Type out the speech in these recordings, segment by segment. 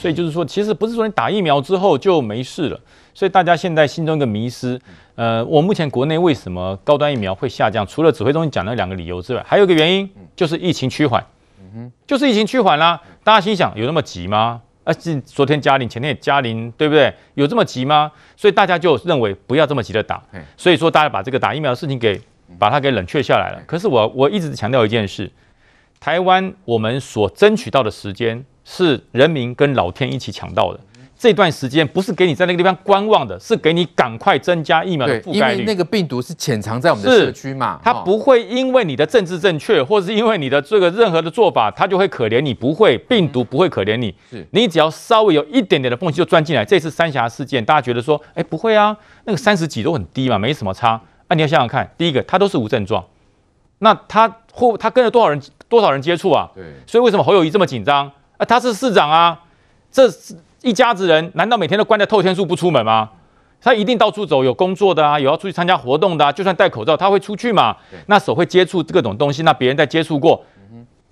所以就是说，其实不是说你打疫苗之后就没事了。所以大家现在心中一个迷失，呃，我目前国内为什么高端疫苗会下降？除了指挥中心讲的两个理由之外，还有一个原因就是疫情趋缓，就是疫情趋缓啦。大家心想有那么急吗？啊，昨天加零，前天也加零，对不对？有这么急吗？所以大家就认为不要这么急的打。所以说大家把这个打疫苗的事情给把它给冷却下来了。可是我我一直强调一件事，台湾我们所争取到的时间是人民跟老天一起抢到的。这段时间不是给你在那个地方观望的，是给你赶快增加疫苗的覆盖率。因为那个病毒是潜藏在我们的社区嘛，它不会因为你的政治正确，或是因为你的这个任何的做法，它就会可怜你。不会，病毒不会可怜你。是你只要稍微有一点点的缝隙就钻进来。这次三峡事件，大家觉得说，哎，不会啊，那个三十几都很低嘛，没什么差。啊，你要想想看，第一个，他都是无症状，那他或他跟了多少人多少人接触啊？对。所以为什么侯友谊这么紧张？啊，他是市长啊，这。一家子人难道每天都关在透天厝不出门吗？他一定到处走，有工作的啊，有要出去参加活动的啊，就算戴口罩，他会出去嘛？那手会接触各种东西，那别人在接触过，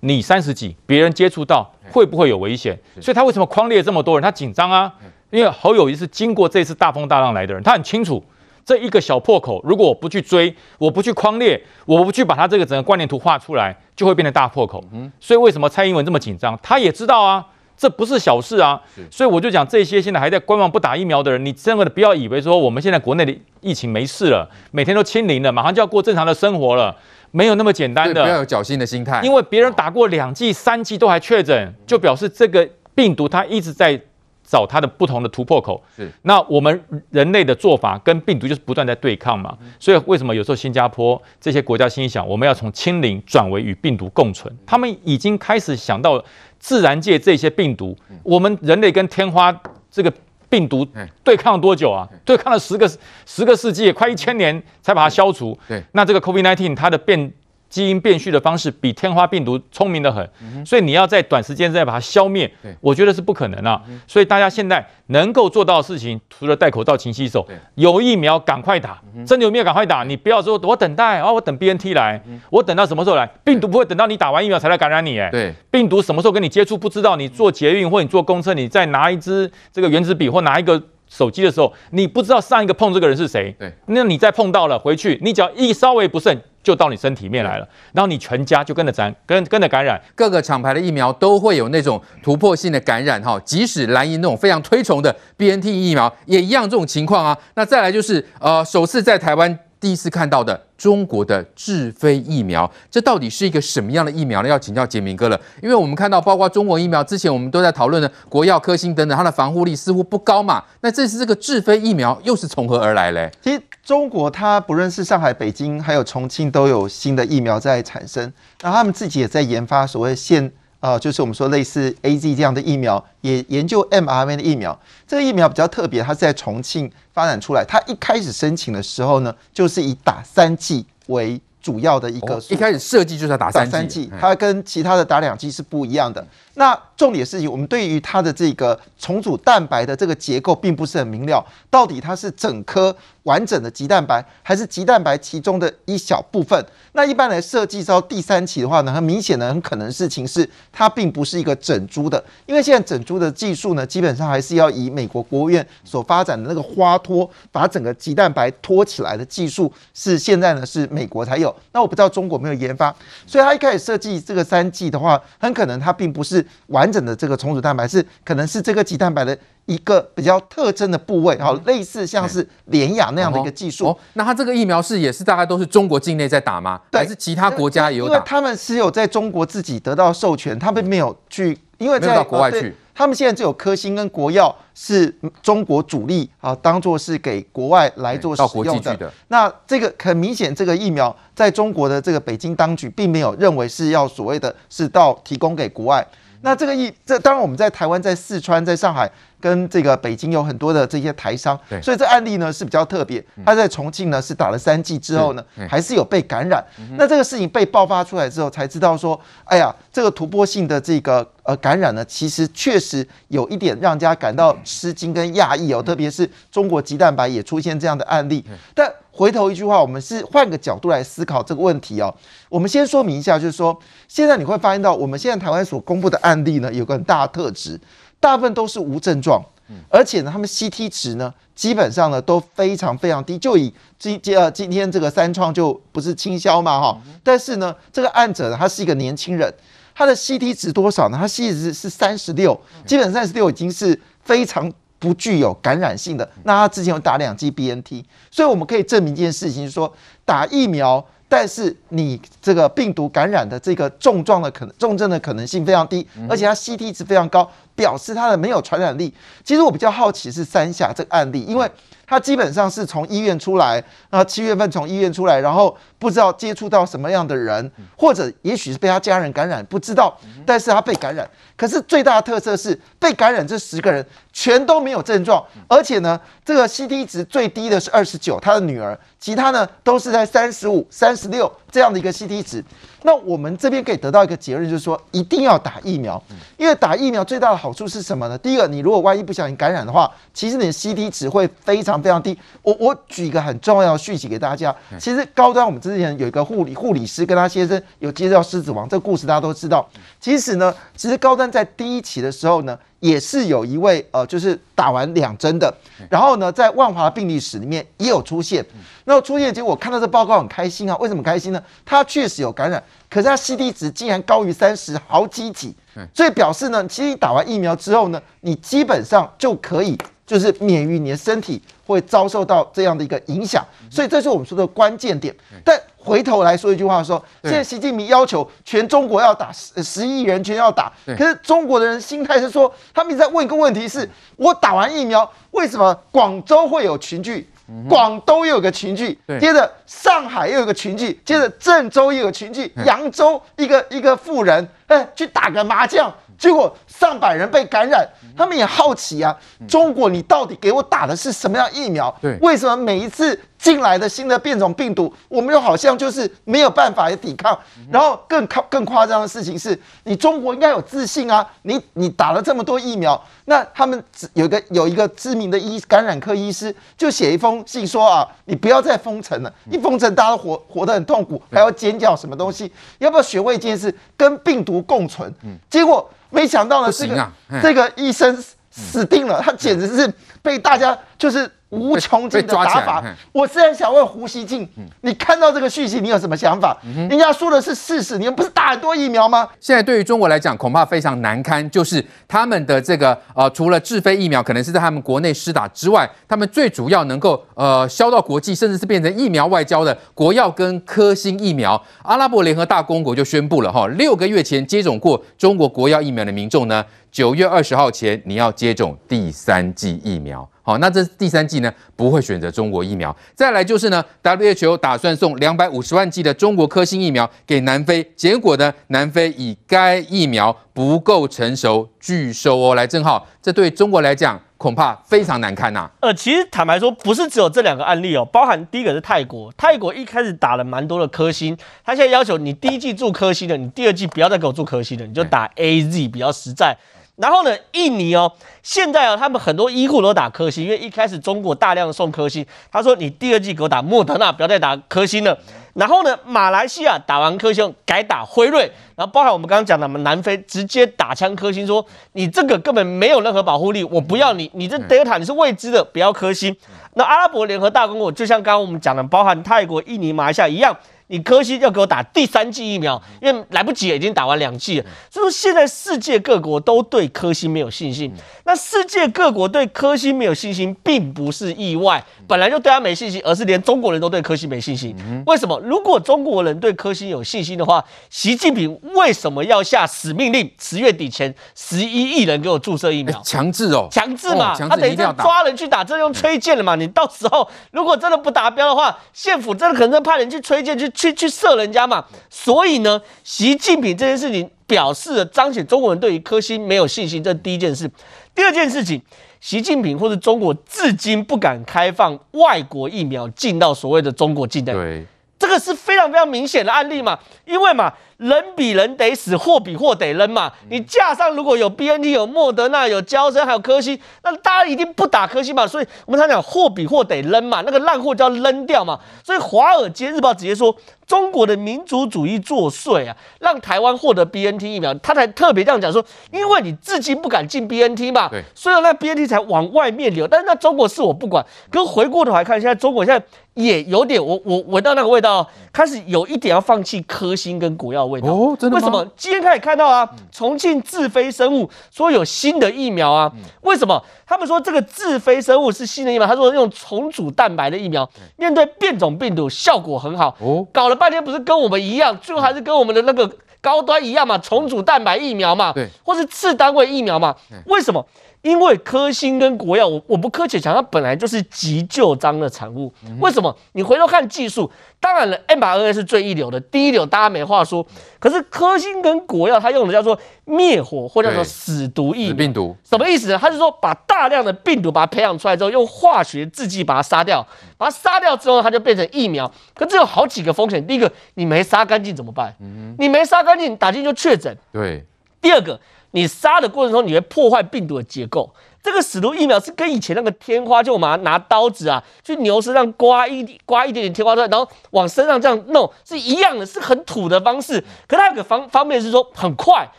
你三十几，别人接触到会不会有危险？所以他为什么框列这么多人？他紧张啊，因为侯友谊是经过这次大风大浪来的人，他很清楚这一个小破口，如果我不去追，我不去框列，我不去把它这个整个关联图画出来，就会变成大破口。所以为什么蔡英文这么紧张？他也知道啊。这不是小事啊，所以我就讲这些现在还在观望不打疫苗的人，你真的不要以为说我们现在国内的疫情没事了，每天都清零了，马上就要过正常的生活了，没有那么简单的。不要有侥幸的心态，因为别人打过两剂、三剂都还确诊，就表示这个病毒它一直在找它的不同的突破口。是，那我们人类的做法跟病毒就是不断在对抗嘛，所以为什么有时候新加坡这些国家心想我们要从清零转为与病毒共存，他们已经开始想到。自然界这些病毒，我们人类跟天花这个病毒对抗多久啊？对抗了十个十个世纪，快一千年才把它消除。对，那这个 COVID-19 它的变。基因变序的方式比天花病毒聪明的很，所以你要在短时间之内把它消灭，我觉得是不可能啊。所以大家现在能够做到的事情，除了戴口罩、勤洗手，有疫苗赶快打，真的有没有赶快打？你不要说我等待啊，我等 BNT 来，我等到什么时候来？病毒不会等到你打完疫苗才来感染你，哎，对，病毒什么时候跟你接触不知道？你坐捷运或你坐公车，你再拿一支这个原子笔或拿一个手机的时候，你不知道上一个碰这个人是谁，对，那你再碰到了回去，你只要一稍微不慎。就到你身体里面来了，然后你全家就跟着沾，跟跟着感染。各个厂牌的疫苗都会有那种突破性的感染哈，即使蓝营那种非常推崇的 BNT 疫苗也一样这种情况啊。那再来就是呃，首次在台湾。第一次看到的中国的智飞疫苗，这到底是一个什么样的疫苗呢？要请教杰明哥了，因为我们看到，包括中国疫苗，之前我们都在讨论的国药、科兴等等，它的防护力似乎不高嘛。那这次这个智飞疫苗又是从何而来嘞？其实中国它不论是上海、北京，还有重庆，都有新的疫苗在产生，那他们自己也在研发所谓现。啊，就是我们说类似 AZ 这样的疫苗，也研究 mRNA 的疫苗。这个疫苗比较特别，它是在重庆发展出来。它一开始申请的时候呢，就是以打三剂为主要的一个。一开始设计就是要打三剂，它跟其他的打两剂是不一样的。那重点是，我们对于它的这个重组蛋白的这个结构并不是很明了，到底它是整颗完整的棘蛋白，还是棘蛋白其中的一小部分？那一般来设计到第三期的话呢，很明显的很可能事情是它并不是一个整株的，因为现在整株的技术呢，基本上还是要以美国国务院所发展的那个花托把整个棘蛋白托起来的技术，是现在呢是美国才有。那我不知道中国没有研发，所以它一开始设计这个三剂的话，很可能它并不是。完整的这个重组蛋白是可能是这个棘蛋白的一个比较特征的部位，好，类似像是联雅那样的一个技术。哦，那它这个疫苗是也是大概都是中国境内在打吗？还是其他国家也有打？因为他们是有在中国自己得到授权，他们没有去，因为在到国外去。他们现在只有科兴跟国药是中国主力啊，当做是给国外来做使用的。的那这个很明显，这个疫苗在中国的这个北京当局并没有认为是要所谓的是到提供给国外。那这个疫，这当然我们在台湾、在四川、在上海跟这个北京有很多的这些台商，所以这案例呢是比较特别。他在重庆呢是打了三剂之后呢，还是有被感染。那这个事情被爆发出来之后，才知道说，哎呀，这个突破性的这个呃感染呢，其实确实有一点让人家感到吃惊跟讶异哦，特别是中国鸡蛋白也出现这样的案例，但。回头一句话，我们是换个角度来思考这个问题哦。我们先说明一下，就是说，现在你会发现到，我们现在台湾所公布的案例呢，有个很大的特质。大部分都是无症状，而且呢，他们 CT 值呢，基本上呢都非常非常低。就以今今呃今天这个三创就不是清消嘛哈，但是呢，这个案者呢，他是一个年轻人，他的 CT 值多少呢？他 CT 值是三十六，基本三十六已经是非常不具有感染性的。那他之前有打两剂 BNT，所以我们可以证明一件事情，就是说打疫苗。但是你这个病毒感染的这个重状的可能重症的可能性非常低，而且它 CT 值非常高，表示它的没有传染力。其实我比较好奇是三峡这个案例，因为他基本上是从医院出来，然后七月份从医院出来，然后不知道接触到什么样的人，或者也许是被他家人感染，不知道。但是他被感染，可是最大的特色是被感染这十个人全都没有症状，而且呢，这个 CT 值最低的是二十九，他的女儿，其他呢都是在三十五、三十六这样的一个 CT 值。那我们这边可以得到一个结论，就是说一定要打疫苗，因为打疫苗最大的好处是什么呢？第一个，你如果万一不小心感染的话，其实你的 CT 值会非常非常低。我我举一个很重要的讯息给大家，其实高端我们之前有一个护理护理师跟他先生有介绍狮子王，这个故事大家都知道。其实呢，其实高端在第一期的时候呢，也是有一位呃，就是打完两针的，然后呢，在万华病历史里面也有出现。那出现结果，我看到这报告很开心啊，为什么开心呢？他确实有感染。可是他 CD 值竟然高于三十好几几，所以表示呢，其实你打完疫苗之后呢，你基本上就可以就是免于你的身体会遭受到这样的一个影响，所以这是我们说的关键点。但回头来说一句话说，现在习近平要求全中国要打十十亿人全要打，可是中国的人心态是说，他们一直在问一个问题是：我打完疫苗，为什么广州会有群聚？广东又有个群聚，接着上海又有个群聚，接着郑州又有个群聚，扬州一个一个富人，哎，去打个麻将，结果上百人被感染，他们也好奇啊，中国你到底给我打的是什么样疫苗？对，为什么每一次进来的新的变种病毒，我们又好像就是没有办法抵抗？然后更夸更夸张的事情是，你中国应该有自信啊，你你打了这么多疫苗。那他们有一个有一个知名的医感染科医师就写一封信说啊，你不要再封城了，一封城大家都活活得很痛苦，还要尖叫什么东西？要不要学会一件事，跟病毒共存？结果没想到呢，这个这个医生死定了，他简直是被大家就是。无穷尽的打法，我现在想问胡锡进，你看到这个讯息，你有什么想法？人家说的是事实，你们不是打很多疫苗吗？现在对于中国来讲，恐怕非常难堪，就是他们的这个呃，除了智飞疫苗可能是在他们国内施打之外，他们最主要能够呃销到国际，甚至是变成疫苗外交的国药跟科兴疫苗，阿拉伯联合大公国就宣布了哈，六个月前接种过中国国药疫苗的民众呢，九月二十号前你要接种第三剂疫苗。好，那这第三剂呢，不会选择中国疫苗。再来就是呢，WHO 打算送两百五十万剂的中国科兴疫苗给南非，结果呢，南非以该疫苗不够成熟拒收哦。来，正好，这对中国来讲恐怕非常难看呐、呃，其实坦白说，不是只有这两个案例哦，包含第一个是泰国，泰国一开始打了蛮多的科兴，他现在要求你第一剂注科兴的，你第二剂不要再给我注科兴的，你就打 AZ 比较实在。然后呢，印尼哦，现在哦，他们很多医护都打科兴，因为一开始中国大量送科兴，他说你第二季给我打莫德纳，不要再打科兴了。然后呢，马来西亚打完科兴改打辉瑞，然后包含我们刚刚讲的，我们南非直接打枪科兴，说你这个根本没有任何保护力，我不要你，你这德尔塔你是未知的，不要科兴。那阿拉伯联合大公国就像刚刚我们讲的，包含泰国、印尼、马来西亚一样。你科兴要给我打第三剂疫苗，因为来不及了，已经打完两剂了。所以说现在世界各国都对科兴没有信心。那世界各国对科兴没有信心，并不是意外，本来就对他没信心，而是连中国人都对科兴没信心。为什么？如果中国人对科兴有信心的话，习近平为什么要下死命令，十月底前十一亿人给我注射疫苗？强制哦，强制嘛，他等于是抓人去打，这用推荐了嘛？你到时候如果真的不达标的话，县府真的可能派人去推荐去。去去射人家嘛，所以呢，习近平这件事情表示了彰显中国人对于科兴没有信心，这是第一件事。第二件事情，习近平或者中国至今不敢开放外国疫苗进到所谓的中国境内，对，这个是非常非常明显的案例嘛，因为嘛，人比人得死，货比货得扔嘛。你架上如果有 BNT、有莫德纳、有交生，还有科兴，那大家一定不打科兴嘛。所以我们常讲货比货得扔嘛，那个烂货就要扔掉嘛。所以《华尔街日报》直接说。中国的民族主义作祟啊，让台湾获得 BNT 疫苗，他才特别这样讲说，因为你至今不敢进 BNT 嘛，对，所以那 BNT 才往外面流。但是那中国是我不管，可是回过头来看，现在中国现在。也有点，我我闻到那个味道，开始有一点要放弃科兴跟国药的味道。哦，真的？为什么？今天开始看到啊，重庆智飞生物说有新的疫苗啊。为什么？他们说这个智飞生物是新的疫苗，他说用重组蛋白的疫苗，面对变种病毒效果很好。哦，搞了半天不是跟我们一样，最后还是跟我们的那个高端一样嘛，重组蛋白疫苗嘛，对，或是次单位疫苗嘛？为什么？因为科兴跟国药，我我不客气讲，它本来就是急救章的产物。为什么？你回头看技术，当然了，mRNA 是最一流的，第一流，大家没话说。可是科兴跟国药，它用的叫做灭活或叫做死毒疫苗。病毒什么意思呢？它是说把大量的病毒把它培养出来之后，用化学制剂把它杀掉，把它杀掉之后，它就变成疫苗。可这有好几个风险。第一个，你没杀干净怎么办？你没杀干净，打进就确诊。对。第二个。你杀的过程中，你会破坏病毒的结构。这个死毒疫苗是跟以前那个天花，就我们拿刀子啊，去牛身上刮一刮一点点天花出来，然后往身上这样弄，是一样的，是很土的方式。可它有个方方面是说很快，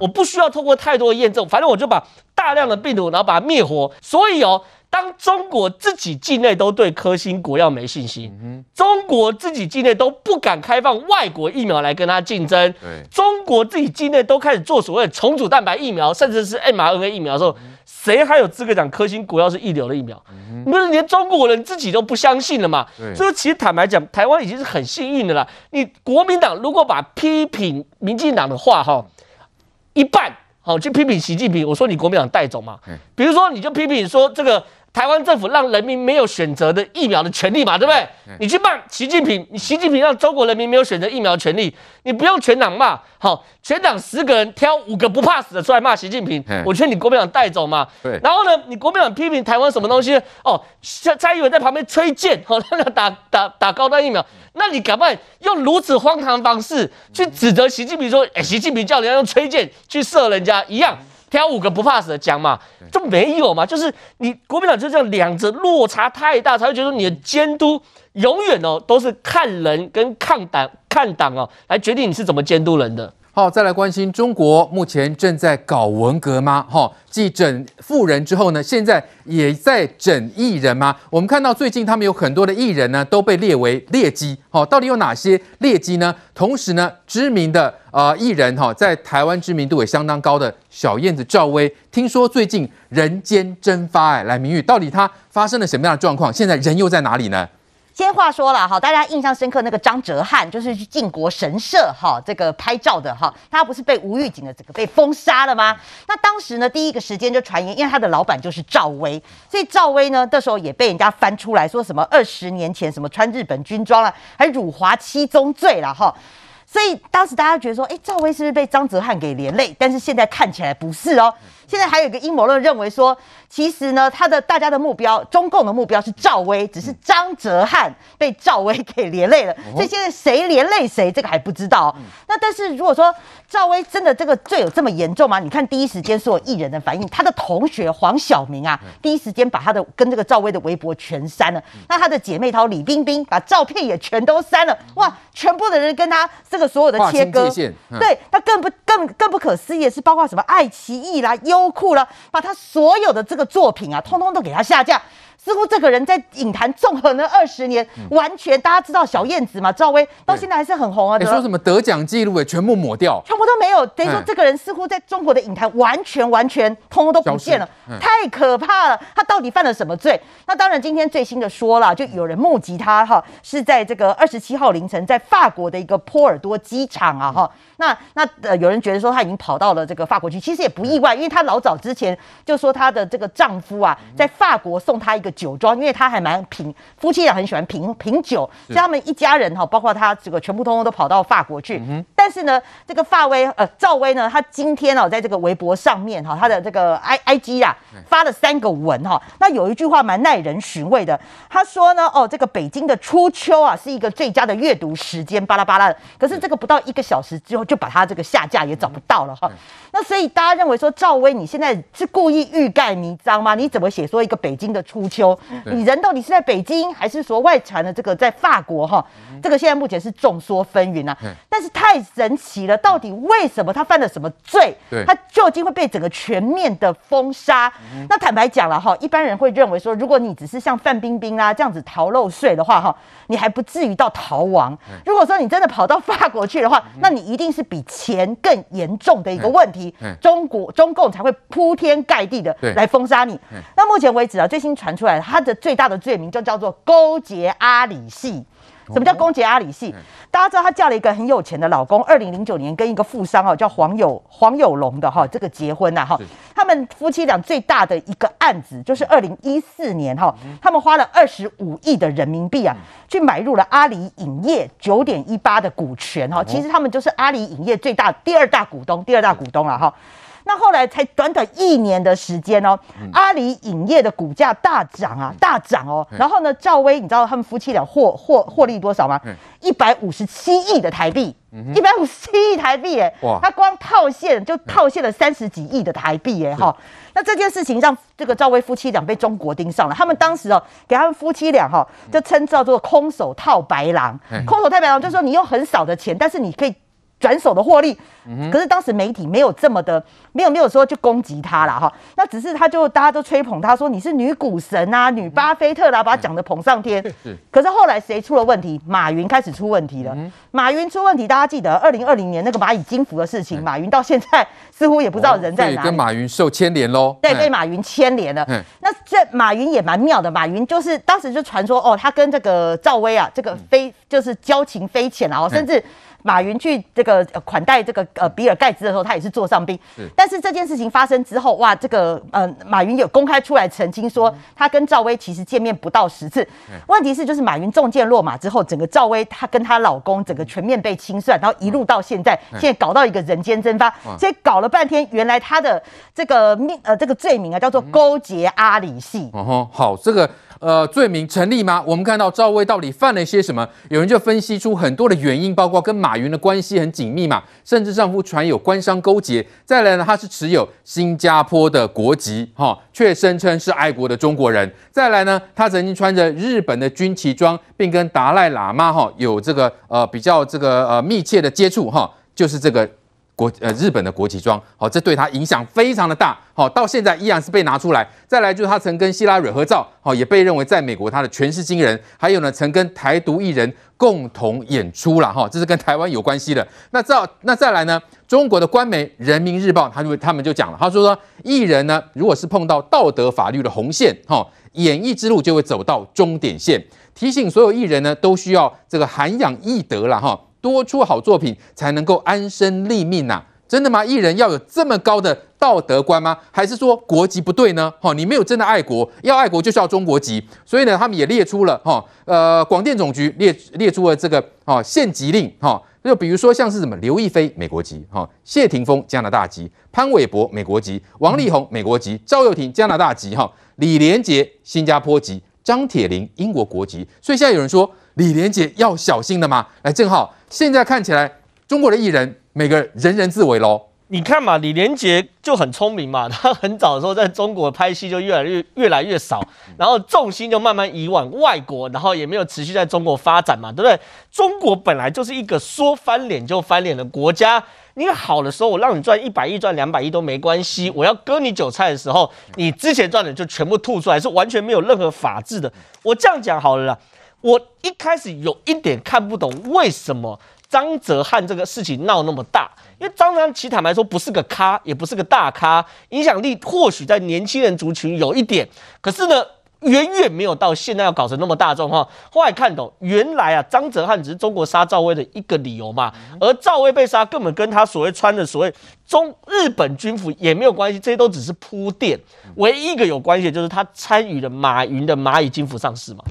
我不需要透过太多的验证，反正我就把大量的病毒，然后把它灭活。所以哦。当中国自己境内都对科兴国药没信心，中国自己境内都不敢开放外国疫苗来跟它竞争，中国自己境内都开始做所谓的重组蛋白疫苗，甚至是 mRNA 疫苗的时候，谁还有资格讲科兴国药是一流的疫苗？不是连中国人自己都不相信了嘛？所以其实坦白讲，台湾已经是很幸运的了。你国民党如果把批评民进党的话，哈，一半好去批评习近平，我说你国民党带走嘛？比如说你就批评说这个。台湾政府让人民没有选择的疫苗的权利嘛，对不对？你去骂习近平，你习近平让中国人民没有选择疫苗的权利，你不用全党骂，好，全党十个人挑五个不怕死的出来骂习近平，我劝你国民党带走嘛。对。然后呢，你国民党批评台湾什么东西？哦，蔡蔡英文在旁边吹箭，好，那 个打打打高端疫苗，那你敢不敢用如此荒唐的方式去指责习近平说，哎，习近平叫人家用吹箭去射人家一样？挑五个不怕死的讲嘛，就没有嘛，就是你国民党就这样两者落差太大，才会觉得你的监督永远哦都是看人跟看党看党哦来决定你是怎么监督人的。好，再来关心中国目前正在搞文革吗？哈，继整富人之后呢，现在也在整艺人吗？我们看到最近他们有很多的艺人呢都被列为劣迹。好，到底有哪些劣迹呢？同时呢，知名的呃艺人哈，在台湾知名度也相当高的小燕子赵薇，听说最近人间蒸发哎，来明玉，到底他发生了什么样的状况？现在人又在哪里呢？先话说了哈，大家印象深刻那个张哲瀚，就是去靖国神社哈，这个拍照的哈，他不是被无预警的这个被封杀了吗？那当时呢，第一个时间就传言，因为他的老板就是赵薇，所以赵薇呢，那时候也被人家翻出来说什么二十年前什么穿日本军装了，还辱华七宗罪了哈。所以当时大家觉得说，哎，赵薇是不是被张哲瀚给连累？但是现在看起来不是哦。现在还有一个阴谋论认为说，其实呢，他的大家的目标，中共的目标是赵薇，只是张哲瀚被赵薇给连累了。所以现在谁连累谁，这个还不知道。那但是如果说赵薇真的这个罪有这么严重吗？你看第一时间所有艺人的反应，他的同学黄晓明啊，第一时间把他的跟这个赵薇的微博全删了。那他的姐妹淘李冰冰把照片也全都删了。哇，全部的人跟他这个所有的切割，对，那更不更更不可思议的是，包括什么爱奇艺啦。优酷啦，把他所有的这这个作品啊，通通都给他下架。似乎这个人在影坛纵横了二十年，完全大家知道小燕子嘛，赵薇到现在还是很红啊。你说什么得奖记录也全部抹掉，全部都没有。等于说这个人似乎在中国的影坛完全完全通通都不见了，太可怕了。他到底犯了什么罪？那当然今天最新的说了，就有人目击他哈，是在这个二十七号凌晨在法国的一个波尔多机场啊哈。那那呃有人觉得说他已经跑到了这个法国去，其实也不意外，因为他老早之前就说他的这个丈夫啊在法国送他一个。酒庄，因为他还蛮品，夫妻俩很喜欢品品酒，所以他们一家人哈，包括他这个全部通通都跑到法国去。嗯、但是呢，这个法威呃赵薇呢，她今天哦，在这个微博上面哈，她的这个 I I G 啊，发了三个文哈。那有一句话蛮耐人寻味的，他说呢，哦，这个北京的初秋啊，是一个最佳的阅读时间，巴拉巴拉的。可是这个不到一个小时之后，就把它这个下架也找不到了哈。那所以大家认为说赵薇你现在是故意欲盖弥彰吗？你怎么写说一个北京的初秋？你人到底是在北京，还是说外传的这个在法国？哈，这个现在目前是众说纷纭啊。但是太神奇了，到底为什么他犯了什么罪？他究竟会被整个全面的封杀？那坦白讲了哈，一般人会认为说，如果你只是像范冰冰啊这样子逃漏税的话哈，你还不至于到逃亡。如果说你真的跑到法国去的话，那你一定是比钱更严重的一个问题。中国中共才会铺天盖地的来封杀你。那目前为止啊，最新传出来他的最大的罪名就叫做勾结阿里系。什么叫勾结阿里系？大家知道她嫁了一个很有钱的老公，二零零九年跟一个富商哦，叫黄有黄有龙的哈，这个结婚呐哈。他们夫妻俩最大的一个案子就是二零一四年哈，他们花了二十五亿的人民币啊，去买入了阿里影业九点一八的股权哈。其实他们就是阿里影业最大第二大股东，第二大股东了哈。那后来才短短一年的时间哦，阿里影业的股价大涨啊，大涨哦。然后呢，赵薇，你知道他们夫妻俩获获获利多少吗？一百五十七亿的台币，一百五十七亿台币，哎，哇！他光套现就套现了三十几亿的台币，哎，哈。那这件事情让这个赵薇夫妻俩被中国盯上了，他们当时哦，给他们夫妻俩哈，就称叫做空手套白狼，空手套白狼，就是说你用很少的钱，但是你可以。转手的获利，可是当时媒体没有这么的，没有没有说就攻击他了哈，那只是他就大家都吹捧他说，你是女股神啊，女巴菲特啦，把他讲的捧上天。可是后来谁出了问题？马云开始出问题了。马云出问题，大家记得二零二零年那个蚂蚁金服的事情，马云到现在似乎也不知道人在哪里。跟马云受牵连喽？对，被马云牵连了。那这马云也蛮妙的，马云就是当时就传说哦，他跟这个赵薇啊，这个非就是交情匪浅啊，甚至。马云去这个款待这个呃比尔盖茨的时候，他也是座上宾。但是这件事情发生之后，哇，这个呃马云有公开出来澄清说，他跟赵薇其实见面不到十次。问题是就是马云中箭落马之后，整个赵薇她跟她老公整个全面被清算，然后一路到现在，现在搞到一个人间蒸发。所以搞了半天，原来他的这个命呃这个罪名啊叫做勾结阿里系。哦吼，好这个。呃，罪名成立吗？我们看到赵薇到底犯了些什么？有人就分析出很多的原因，包括跟马云的关系很紧密嘛，甚至丈夫传有官商勾结。再来呢，他是持有新加坡的国籍，哈、却声称是爱国的中国人。再来呢，他曾经穿着日本的军旗装，并跟达赖喇嘛哈有这个呃比较这个呃密切的接触，哈、就是这个。国呃日本的国旗装，好，这对他影响非常的大，好，到现在依然是被拿出来。再来就是他曾跟希拉蕊合照，好，也被认为在美国他的权势惊人。还有呢，曾跟台独艺人共同演出了，哈，这是跟台湾有关系的。那再那再来呢，中国的官媒人民日报，他就他们就讲了，他说说艺人呢，如果是碰到道德法律的红线，哈，演艺之路就会走到终点线。提醒所有艺人呢，都需要这个涵养艺德了，哈。多出好作品才能够安身立命呐、真的吗？艺人要有这么高的道德观吗？还是说国籍不对呢？哈，你没有真的爱国，要爱国就是要中国籍。所以呢，他们也列出了哈，呃，广电总局列列出了这个啊限籍令哈。就比如说像是什么刘亦菲美国籍哈，谢霆锋加拿大籍，潘玮柏美国籍，王力宏美国籍，赵又廷加拿大籍哈，李连杰新加坡籍，张铁林英国国籍。所以现在有人说李连杰要小心了吗？来，正好。现在看起来，中国的艺人每个人人自危喽。你看嘛，李连杰就很聪明嘛，他很早的时候在中国拍戏就越来越越来越少，然后重心就慢慢移往外国，然后也没有持续在中国发展嘛，对不对？中国本来就是一个说翻脸就翻脸的国家，你好的时候我让你赚一百亿赚两百亿都没关系，我要割你韭菜的时候，你之前赚的就全部吐出来，是完全没有任何法治的。我这样讲好了啦。我一开始有一点看不懂，为什么张哲瀚这个事情闹那么大？因为张哲瀚其实坦白说不是个咖，也不是个大咖，影响力或许在年轻人族群有一点，可是呢，远远没有到现在要搞成那么大状况。后来看懂，原来啊，张哲瀚只是中国杀赵薇的一个理由嘛，而赵薇被杀根本跟他所谓穿的所谓中日本军服也没有关系，这些都只是铺垫。唯一一个有关系的就是他参与了马云的蚂蚁金服上市嘛。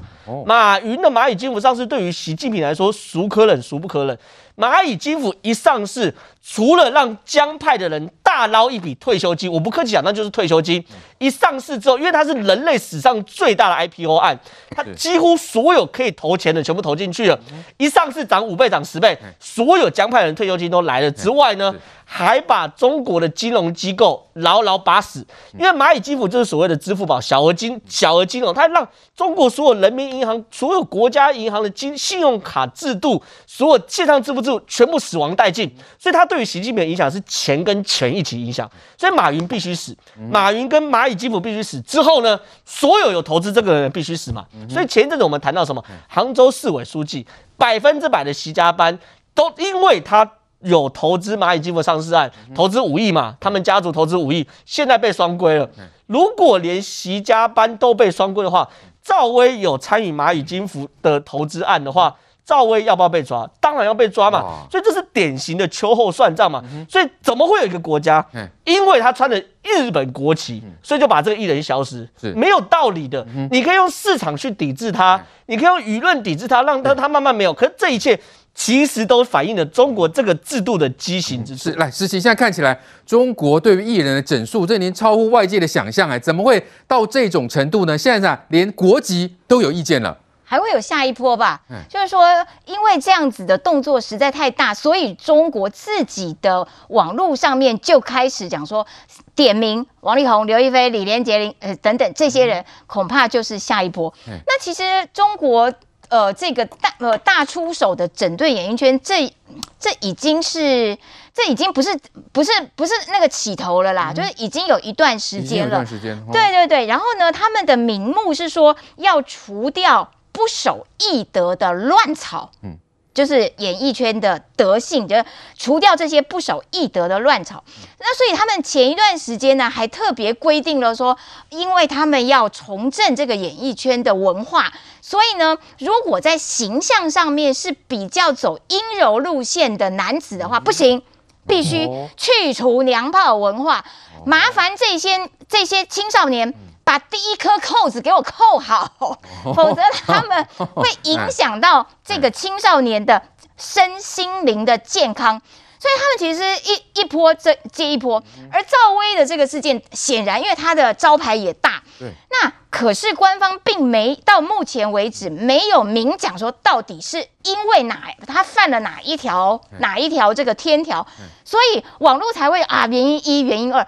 马云的蚂蚁金服上市，对于习近平来说，孰可忍孰不可忍。蚂蚁金服一上市，除了让江派的人大捞一笔退休金，我不客气讲，那就是退休金。一上市之后，因为它是人类史上最大的 IPO 案，它几乎所有可以投钱的全部投进去了。一上市涨五倍、涨十倍，所有江派的人退休金都来了。之外呢，还把中国的金融机构牢牢把死。因为蚂蚁金服就是所谓的支付宝小额金、小额金融，它让中国所有人民银行、所有国家银行的金信用卡制度、所有线上支付制度全部死亡殆尽。所以它对于习近平的影响是钱跟钱一起影响。所以马云必须死，马云跟蚂蚁金服必须死。之后呢，所有有投资这个人必须死嘛。所以前一阵子我们谈到什么？杭州市委书记百分之百的习家班，都因为他。有投资蚂蚁金服上市案，投资五亿嘛，他们家族投资五亿，现在被双规了。如果连习家班都被双规的话，赵薇有参与蚂蚁金服的投资案的话，赵薇要不要被抓？当然要被抓嘛。所以这是典型的秋后算账嘛。所以怎么会有一个国家，因为他穿着日本国旗，所以就把这个艺人消失？是没有道理的。你可以用市场去抵制他，你可以用舆论抵制他，让他他慢慢没有。可是这一切。其实都反映了中国这个制度的畸形之处。来，时齐，现在看起来，中国对于艺人的整数，这已经超乎外界的想象哎，怎么会到这种程度呢？现在呢，连国籍都有意见了，还会有下一波吧？嗯，就是说，因为这样子的动作实在太大，所以中国自己的网络上面就开始讲说，点名王力宏、刘亦菲、李连杰、林呃等等这些人，恐怕就是下一波。嗯，那其实中国。呃，这个大呃大出手的整顿演艺圈，这这已经是这已经不是不是不是那个起头了啦，嗯、就是已经有一段时间了。时间。对对对，然后呢，他们的名目是说要除掉不守艺德的乱草。嗯。就是演艺圈的德性，就是除掉这些不守义德的乱草。那所以他们前一段时间呢，还特别规定了说，因为他们要重振这个演艺圈的文化，所以呢，如果在形象上面是比较走阴柔路线的男子的话，不行，必须去除娘炮文化，麻烦这些这些青少年。把第一颗扣子给我扣好，否则他们会影响到这个青少年的身心灵的健康。所以他们其实一一波这接一波。而赵薇的这个事件，显然因为她的招牌也大，那可是官方并没到目前为止没有明讲说到底是因为哪他犯了哪一条哪一条这个天条，所以网络才会啊原因一原因二。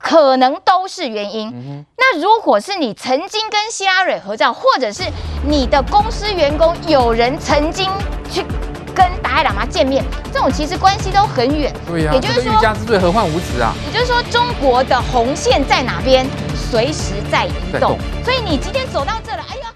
可能都是原因。嗯、那如果是你曾经跟希拉蕊合照，或者是你的公司员工有人曾经去跟达赖喇嘛见面，这种其实关系都很远。对呀、啊，也就是说，欲加之罪，何患无辞啊？也就是说，中国的红线在哪边，随时在移动。所以你今天走到这了，哎呀。